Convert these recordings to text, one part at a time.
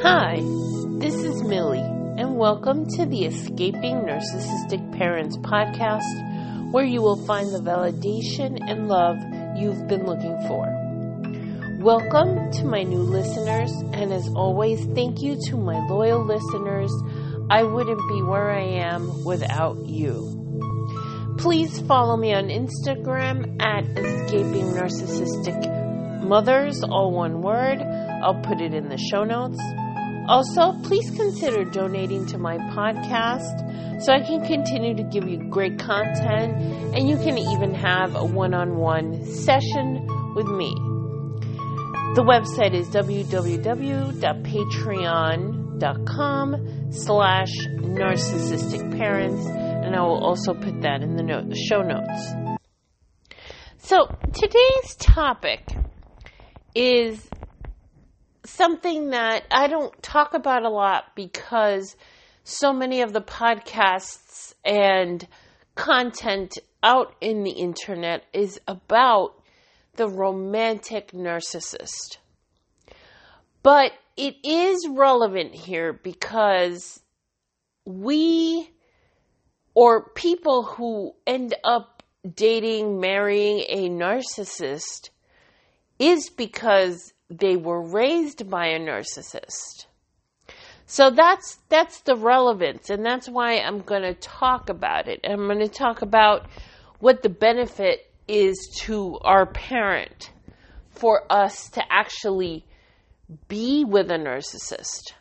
Hi, this is Millie, and welcome to the Escaping Narcissistic Parents podcast, where you will find the validation and love you've been looking for. Welcome to my new listeners, and as always, thank you to my loyal listeners. I wouldn't be where I am without you. Please follow me on Instagram at Escaping Narcissistic Mothers, all one word. I'll put it in the show notes. Also, please consider donating to my podcast so I can continue to give you great content and you can even have a one on one session with me. The website is www.patreon.com slash narcissistic parents and I will also put that in the note, the show notes. So today's topic is something that I don't talk about a lot because so many of the podcasts and content out in the internet is about the romantic narcissist. But it is relevant here because we or people who end up dating, marrying a narcissist is because they were raised by a narcissist. So that's that's the relevance and that's why I'm going to talk about it. I'm going to talk about what the benefit is to our parent for us to actually be with a narcissist.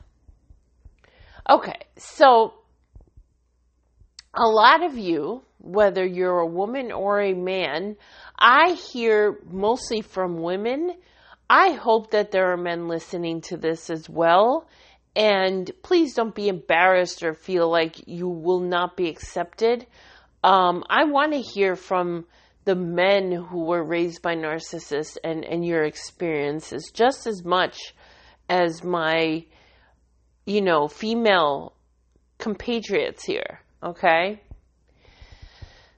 Okay, so a lot of you, whether you're a woman or a man, I hear mostly from women I hope that there are men listening to this as well. And please don't be embarrassed or feel like you will not be accepted. Um, I want to hear from the men who were raised by narcissists and, and your experiences just as much as my, you know, female compatriots here. Okay?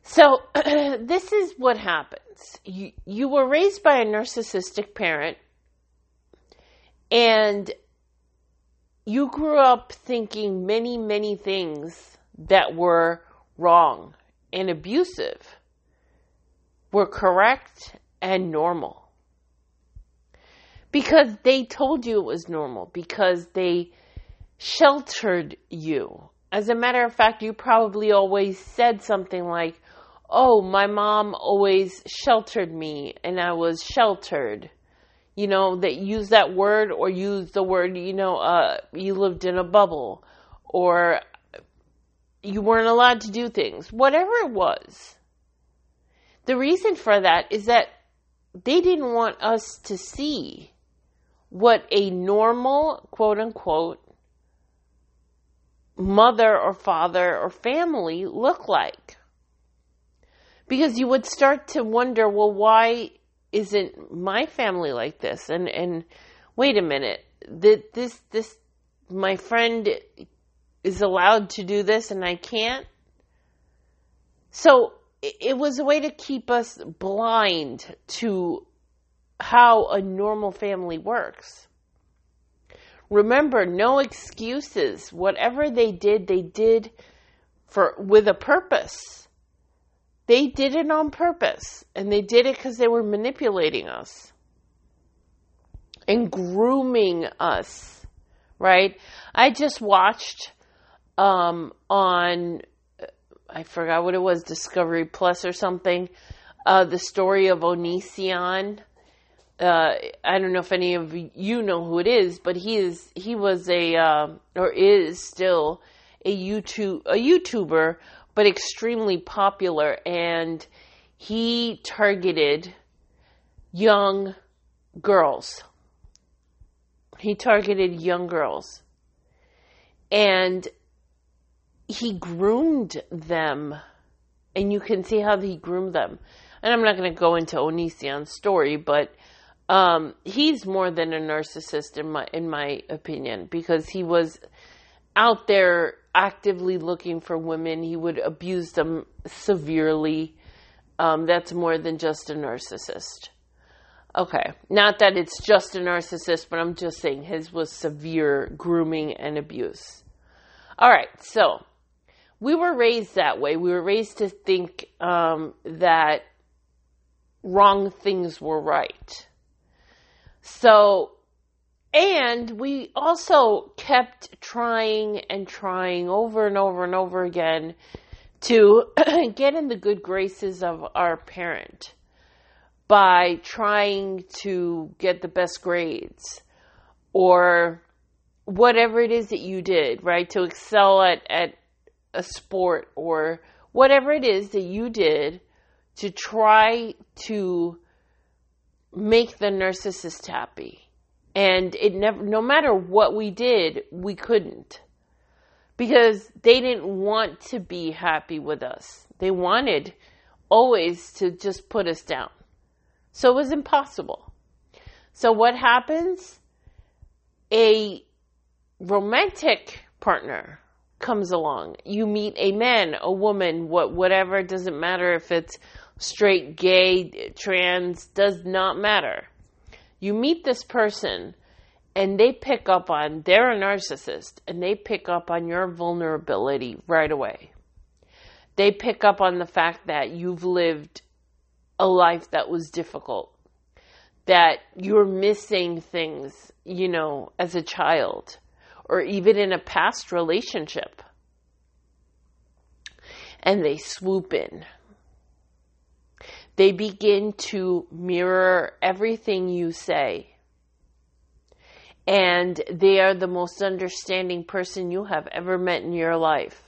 So, this is what happens. You, you were raised by a narcissistic parent, and you grew up thinking many, many things that were wrong and abusive were correct and normal. Because they told you it was normal, because they sheltered you. As a matter of fact, you probably always said something like, oh, my mom always sheltered me and I was sheltered. You know, that use that word or use the word, you know, uh, you lived in a bubble or you weren't allowed to do things. Whatever it was. The reason for that is that they didn't want us to see what a normal, quote unquote, mother or father or family look like because you would start to wonder, well, why isn't my family like this? And and wait a minute, that this this my friend is allowed to do this and I can't. So it was a way to keep us blind to how a normal family works. Remember, no excuses. Whatever they did, they did for with a purpose. They did it on purpose, and they did it because they were manipulating us and grooming us, right? I just watched um, on, I forgot what it was, Discovery Plus or something, uh, the story of Onision. Uh, I don't know if any of you know who it is, but he is he was a uh, or is still a YouTube a YouTuber but extremely popular. And he targeted young girls. He targeted young girls. And he groomed them. And you can see how he groomed them. And I'm not going to go into Onision's story, but um, he's more than a narcissist in my in my opinion because he was out there actively looking for women. He would abuse them severely. Um, that's more than just a narcissist. Okay. Not that it's just a narcissist, but I'm just saying his was severe grooming and abuse. All right. So we were raised that way. We were raised to think um, that wrong things were right. So, and we also kept trying and trying over and over and over again to get in the good graces of our parent by trying to get the best grades or whatever it is that you did, right? To excel at, at a sport or whatever it is that you did to try to make the narcissist happy. And it never, no matter what we did, we couldn't. Because they didn't want to be happy with us. They wanted always to just put us down. So it was impossible. So what happens? A romantic partner comes along. You meet a man, a woman, what whatever, it doesn't matter if it's straight, gay, trans, does not matter. You meet this person and they pick up on they're a narcissist and they pick up on your vulnerability right away. They pick up on the fact that you've lived a life that was difficult, that you're missing things, you know, as a child or even in a past relationship. And they swoop in. They begin to mirror everything you say. And they are the most understanding person you have ever met in your life.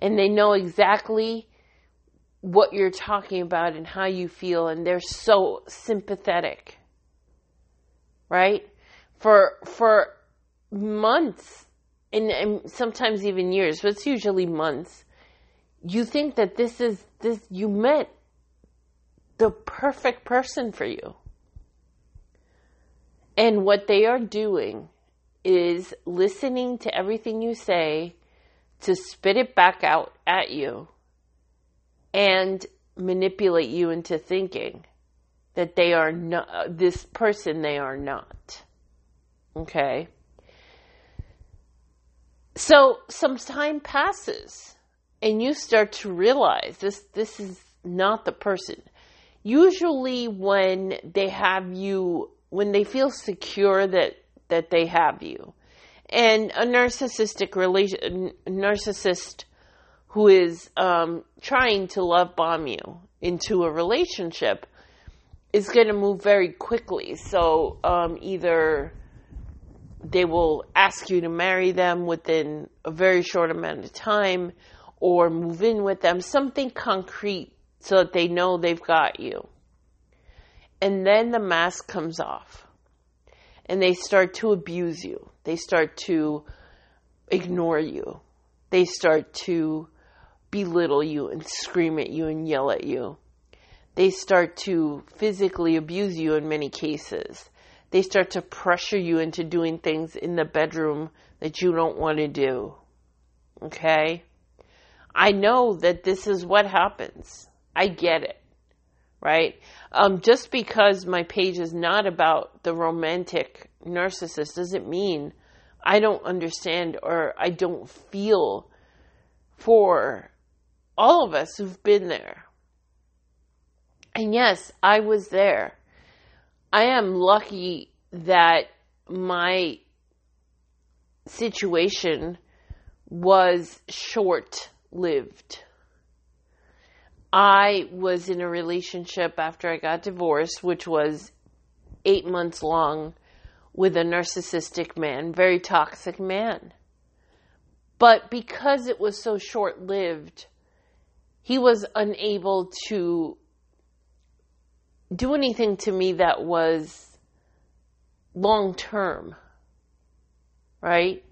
And they know exactly what you're talking about and how you feel, and they're so sympathetic. Right? For, for months and, and sometimes even years, but it's usually months, you think that this is this you met the perfect person for you. And what they are doing is listening to everything you say to spit it back out at you and manipulate you into thinking that they are not this person they are not. Okay? So some time passes and you start to realize this this is not the person. Usually when they have you when they feel secure that that they have you. And a narcissistic relation narcissist who is um, trying to love bomb you into a relationship is going to move very quickly. So um, either they will ask you to marry them within a very short amount of time or move in with them, something concrete so that they know they've got you. And then the mask comes off and they start to abuse you. They start to ignore you. They start to belittle you and scream at you and yell at you. They start to physically abuse you in many cases they start to pressure you into doing things in the bedroom that you don't want to do. Okay? I know that this is what happens. I get it. Right? Um, just because my page is not about the romantic narcissist doesn't mean I don't understand or I don't feel for all of us who've been there. And yes, I was there. I am lucky that my situation was short lived. I was in a relationship after I got divorced, which was eight months long, with a narcissistic man, very toxic man. But because it was so short lived, he was unable to do anything to me that was long term, right?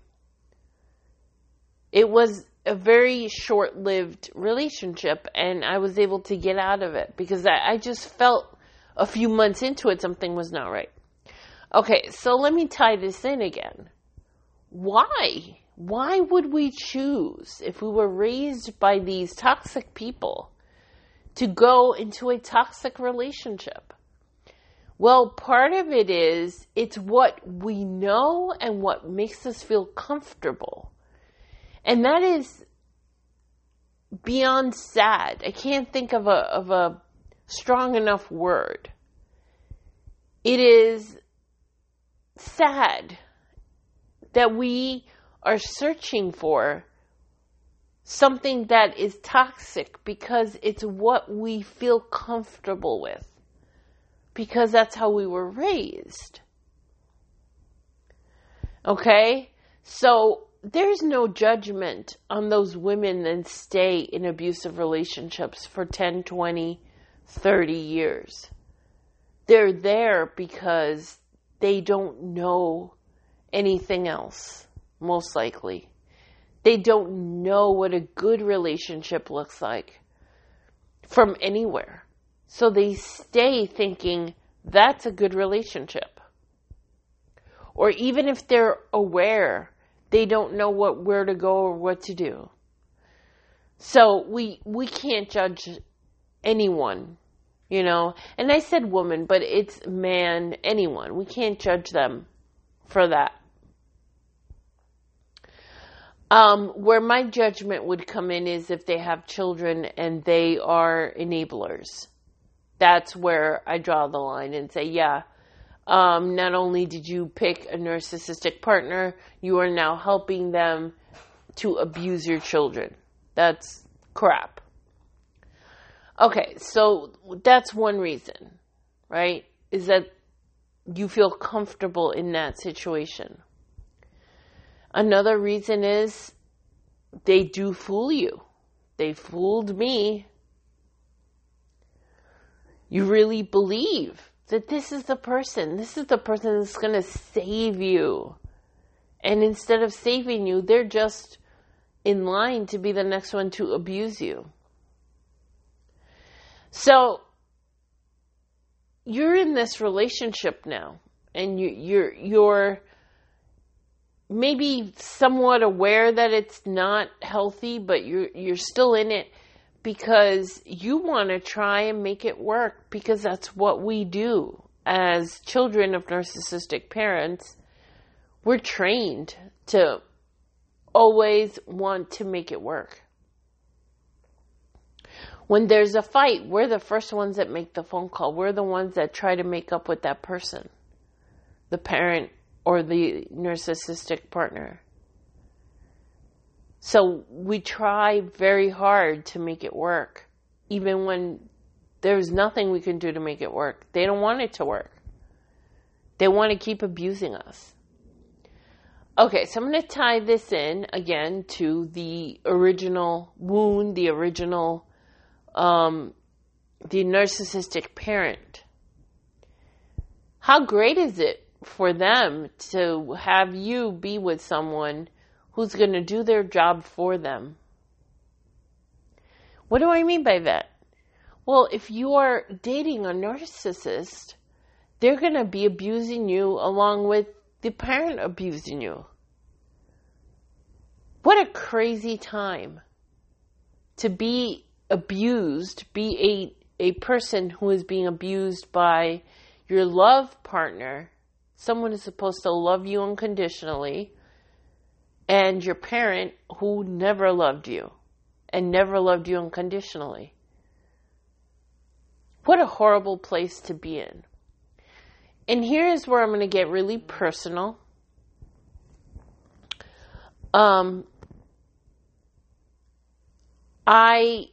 It was a very short lived relationship, and I was able to get out of it because I, I just felt a few months into it something was not right. Okay, so let me tie this in again. Why? Why would we choose, if we were raised by these toxic people, to go into a toxic relationship. Well, part of it is it's what we know and what makes us feel comfortable. And that is beyond sad. I can't think of a of a strong enough word. It is sad that we are searching for something that is toxic because it's what we feel comfortable with. Because that's how we were raised. Okay? So there's no judgment on those women that stay in abusive relationships for 10, 20, 30 years. They're there because they don't know anything else, most likely. They don't know what a good relationship looks like from anywhere. So they stay thinking that's a good relationship. Or even if they're aware they don't know what where to go or what to do. So we we can't judge anyone, you know. And I said woman, but it's man, anyone. We can't judge them for that. Um, where my judgment would come in is if they have children and they are enablers. That's where I draw the line and say, yeah, um, not only did you pick a narcissistic partner, you are now helping them to abuse your children. That's crap. Okay, so that's one reason, right? Is that you feel comfortable in that situation. Another reason is they do fool you. They fooled me. You really believe that this is the person, this is the person that's going to save you. And instead of saving you, they're just in line to be the next one to abuse you. So you're in this relationship now and you, you're you're maybe somewhat aware that it's not healthy, but you're you're still in it because you want to try and make it work because that's what we do as children of narcissistic parents. We're trained to always want to make it work. When there's a fight, we're the first ones that make the phone call. We're the ones that try to make up with that person, the parent or the narcissistic partner. So we try very hard to make it work, even when there's nothing we can do to make it work. They don't want it to work. They want to keep abusing us. Okay, so I'm going to tie this in again to the original wound, the original, um, the narcissistic parent. How great is it for them to have you be with someone who's going to do their job for them. What do I mean by that? Well, if you are dating a narcissist, they're going to be abusing you along with the parent abusing you. What a crazy time to be abused, be a, a person who is being abused by your love partner. Someone is supposed to love you unconditionally and your parent who never loved you and never loved you unconditionally. What a horrible place to be in. And here's where I'm going to get really personal. Um, I,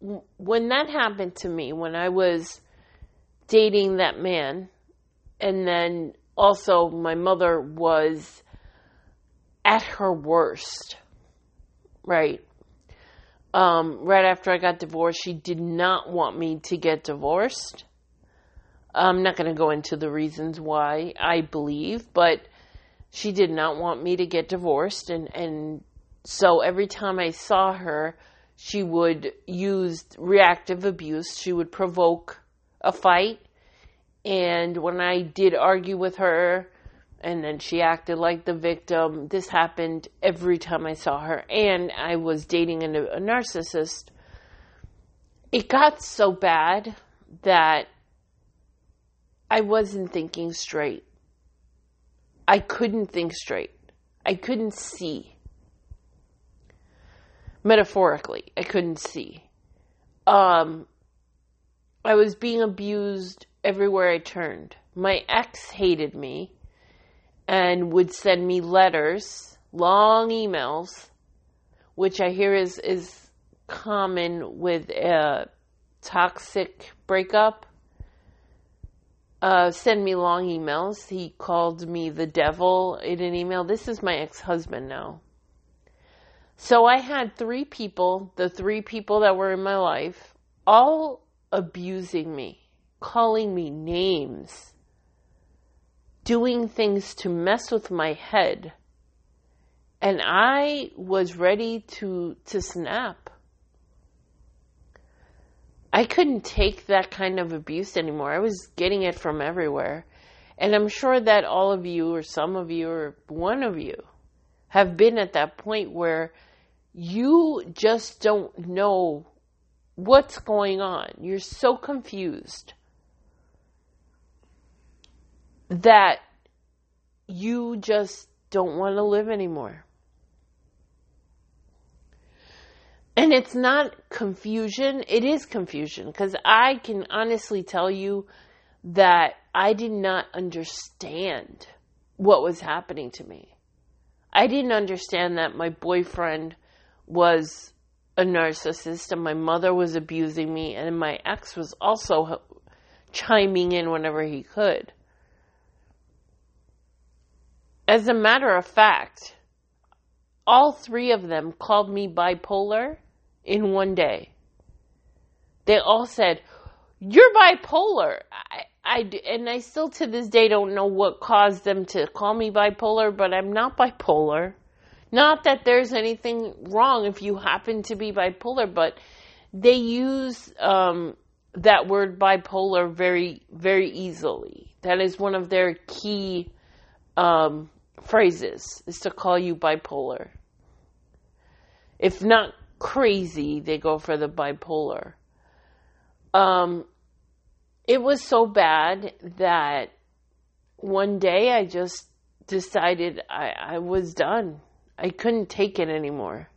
when that happened to me, when I was dating that man, and then also my mother was at her worst, right? Um, right after I got divorced, she did not want me to get divorced. I'm not going to go into the reasons why I believe, but she did not want me to get divorced. And, and so every time I saw her, she would use reactive abuse. She would provoke a fight. And when I did argue with her, and then she acted like the victim. This happened every time I saw her, and I was dating a, a narcissist. It got so bad that I wasn't thinking straight. I couldn't think straight. I couldn't see. Metaphorically, I couldn't see. Um, I was being abused everywhere I turned. My ex hated me and would send me letters, long emails, which I hear is, is common with a toxic breakup. Uh, send me long emails. He called me the devil in an email. This is my ex husband now. So I had three people, the three people that were in my life, all abusing me, calling me names, doing things to mess with my head. And I was ready to, to snap. I couldn't take that kind of abuse anymore. I was getting it from everywhere. And I'm sure that all of you, or some of you, or one of you, have been at that point where you just don't know what's going on. You're so confused that you just don't want to live anymore. And it's not confusion, it is confusion because I can honestly tell you that I did not understand what was happening to me. I didn't understand that my boyfriend was a narcissist and my mother was abusing me and my ex was also chiming in whenever he could. As a matter of fact, all three of them called me bipolar in one day. They all said, You're bipolar. I, I, and I still to this day don't know what caused them to call me bipolar, but I'm not bipolar. Not that there's anything wrong if you happen to be bipolar, but they use um, that word bipolar very, very easily. That is one of their key um, phrases, is to call you bipolar. If not crazy, they go for the bipolar. Um, it was so bad that one day I just decided I, I was done. I couldn't take it anymore.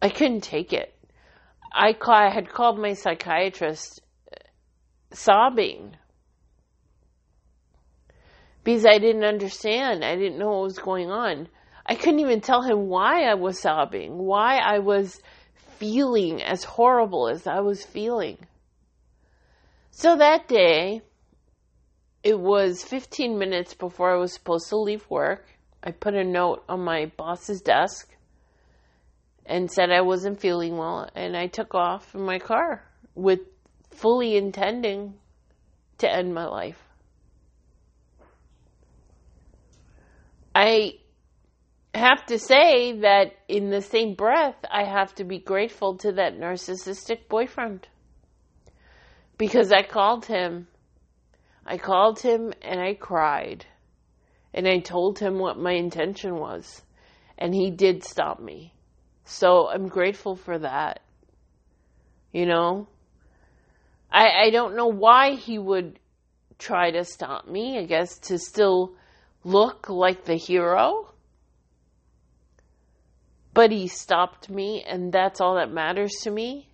I couldn't take it. I, call, I had called my psychiatrist sobbing because I didn't understand. I didn't know what was going on. I couldn't even tell him why I was sobbing, why I was feeling as horrible as I was feeling. So that day, it was 15 minutes before I was supposed to leave work. I put a note on my boss's desk and said I wasn't feeling well, and I took off in my car with fully intending to end my life. I have to say that in the same breath, I have to be grateful to that narcissistic boyfriend because I called him. I called him and I cried. And I told him what my intention was. And he did stop me. So I'm grateful for that. You know? I, I don't know why he would try to stop me. I guess to still look like the hero. But he stopped me, and that's all that matters to me.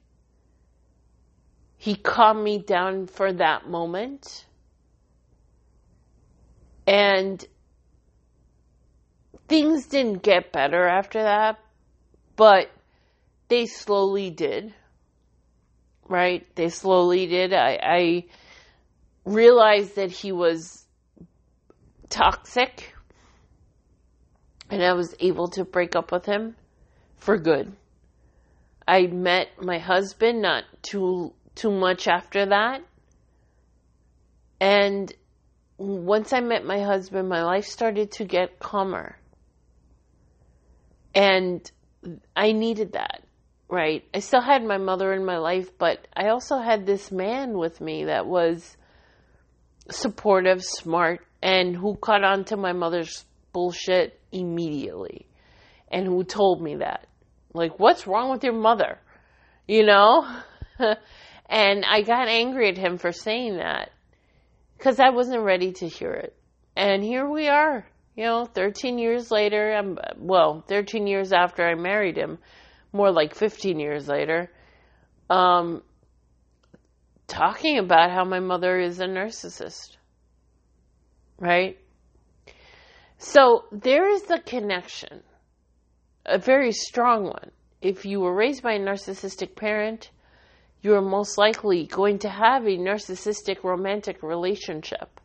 He calmed me down for that moment. And things didn't get better after that, but they slowly did. Right? They slowly did. I, I realized that he was toxic and I was able to break up with him for good. I met my husband not too too much after that. And once I met my husband, my life started to get calmer. And I needed that, right? I still had my mother in my life, but I also had this man with me that was supportive, smart, and who caught on to my mother's bullshit immediately and who told me that. Like, what's wrong with your mother? You know? And I got angry at him for saying that because I wasn't ready to hear it. And here we are, you know, 13 years later. I'm, well, 13 years after I married him, more like 15 years later, um, talking about how my mother is a narcissist. Right? So there is a connection, a very strong one. If you were raised by a narcissistic parent, you are most likely going to have a narcissistic romantic relationship.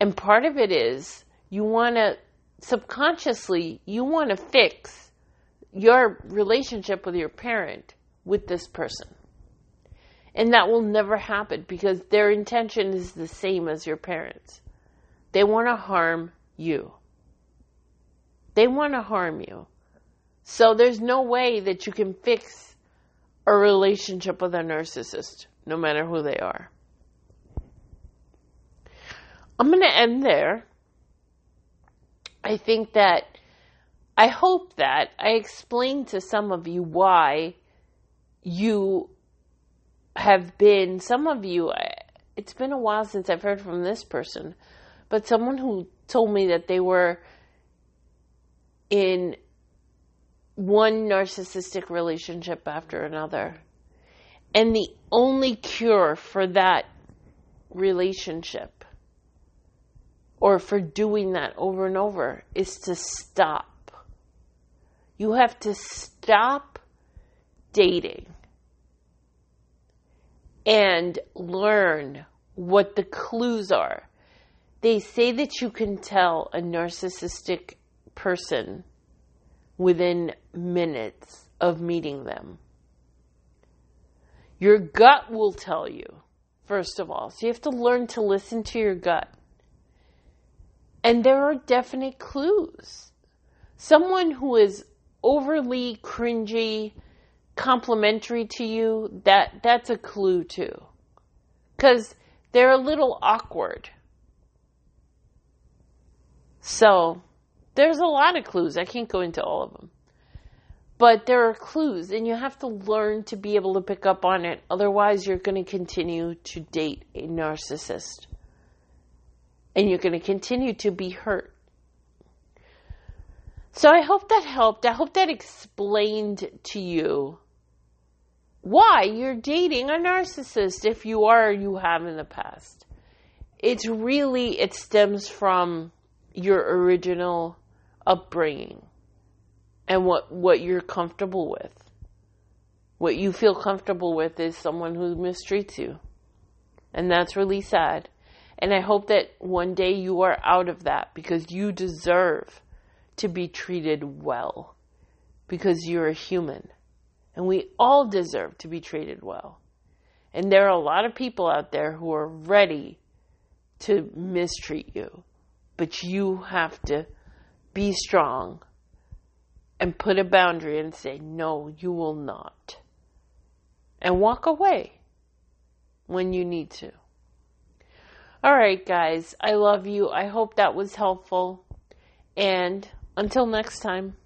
And part of it is you want to subconsciously, you want to fix your relationship with your parent with this person. And that will never happen because their intention is the same as your parents. They want to harm you. They want to harm you. So there's no way that you can fix a relationship with a narcissist, no matter who they are. I'm going to end there. I think that, I hope that I explained to some of you why you have been, some of you, it's been a while since I've heard from this person, but someone who told me that they were in one narcissistic relationship after another. And the only cure for that relationship or for doing that over and over is to stop. You have to stop dating and learn what the clues are. They say that you can tell a narcissistic person within minutes of meeting them. Your gut will tell you, first of all. So you have to learn to listen to your gut. And there are definite clues. Someone who is overly cringy, complimentary to you, that that's a clue too. Cuz they're a little awkward. So, there's a lot of clues. I can't go into all of them. But there are clues, and you have to learn to be able to pick up on it. Otherwise, you're going to continue to date a narcissist and you're going to continue to be hurt. So I hope that helped. I hope that explained to you why you're dating a narcissist if you are you have in the past. It's really, it stems from your original upbringing and what, what you're comfortable with. What you feel comfortable with is someone who mistreats you. And that's really sad. And I hope that one day you are out of that because you deserve to be treated well because you're a human. And we all deserve to be treated well. And there are a lot of people out there who are ready to mistreat you. But you have to be strong and put a boundary and say, no, you will not. And walk away when you need to. All right, guys. I love you. I hope that was helpful. And until next time.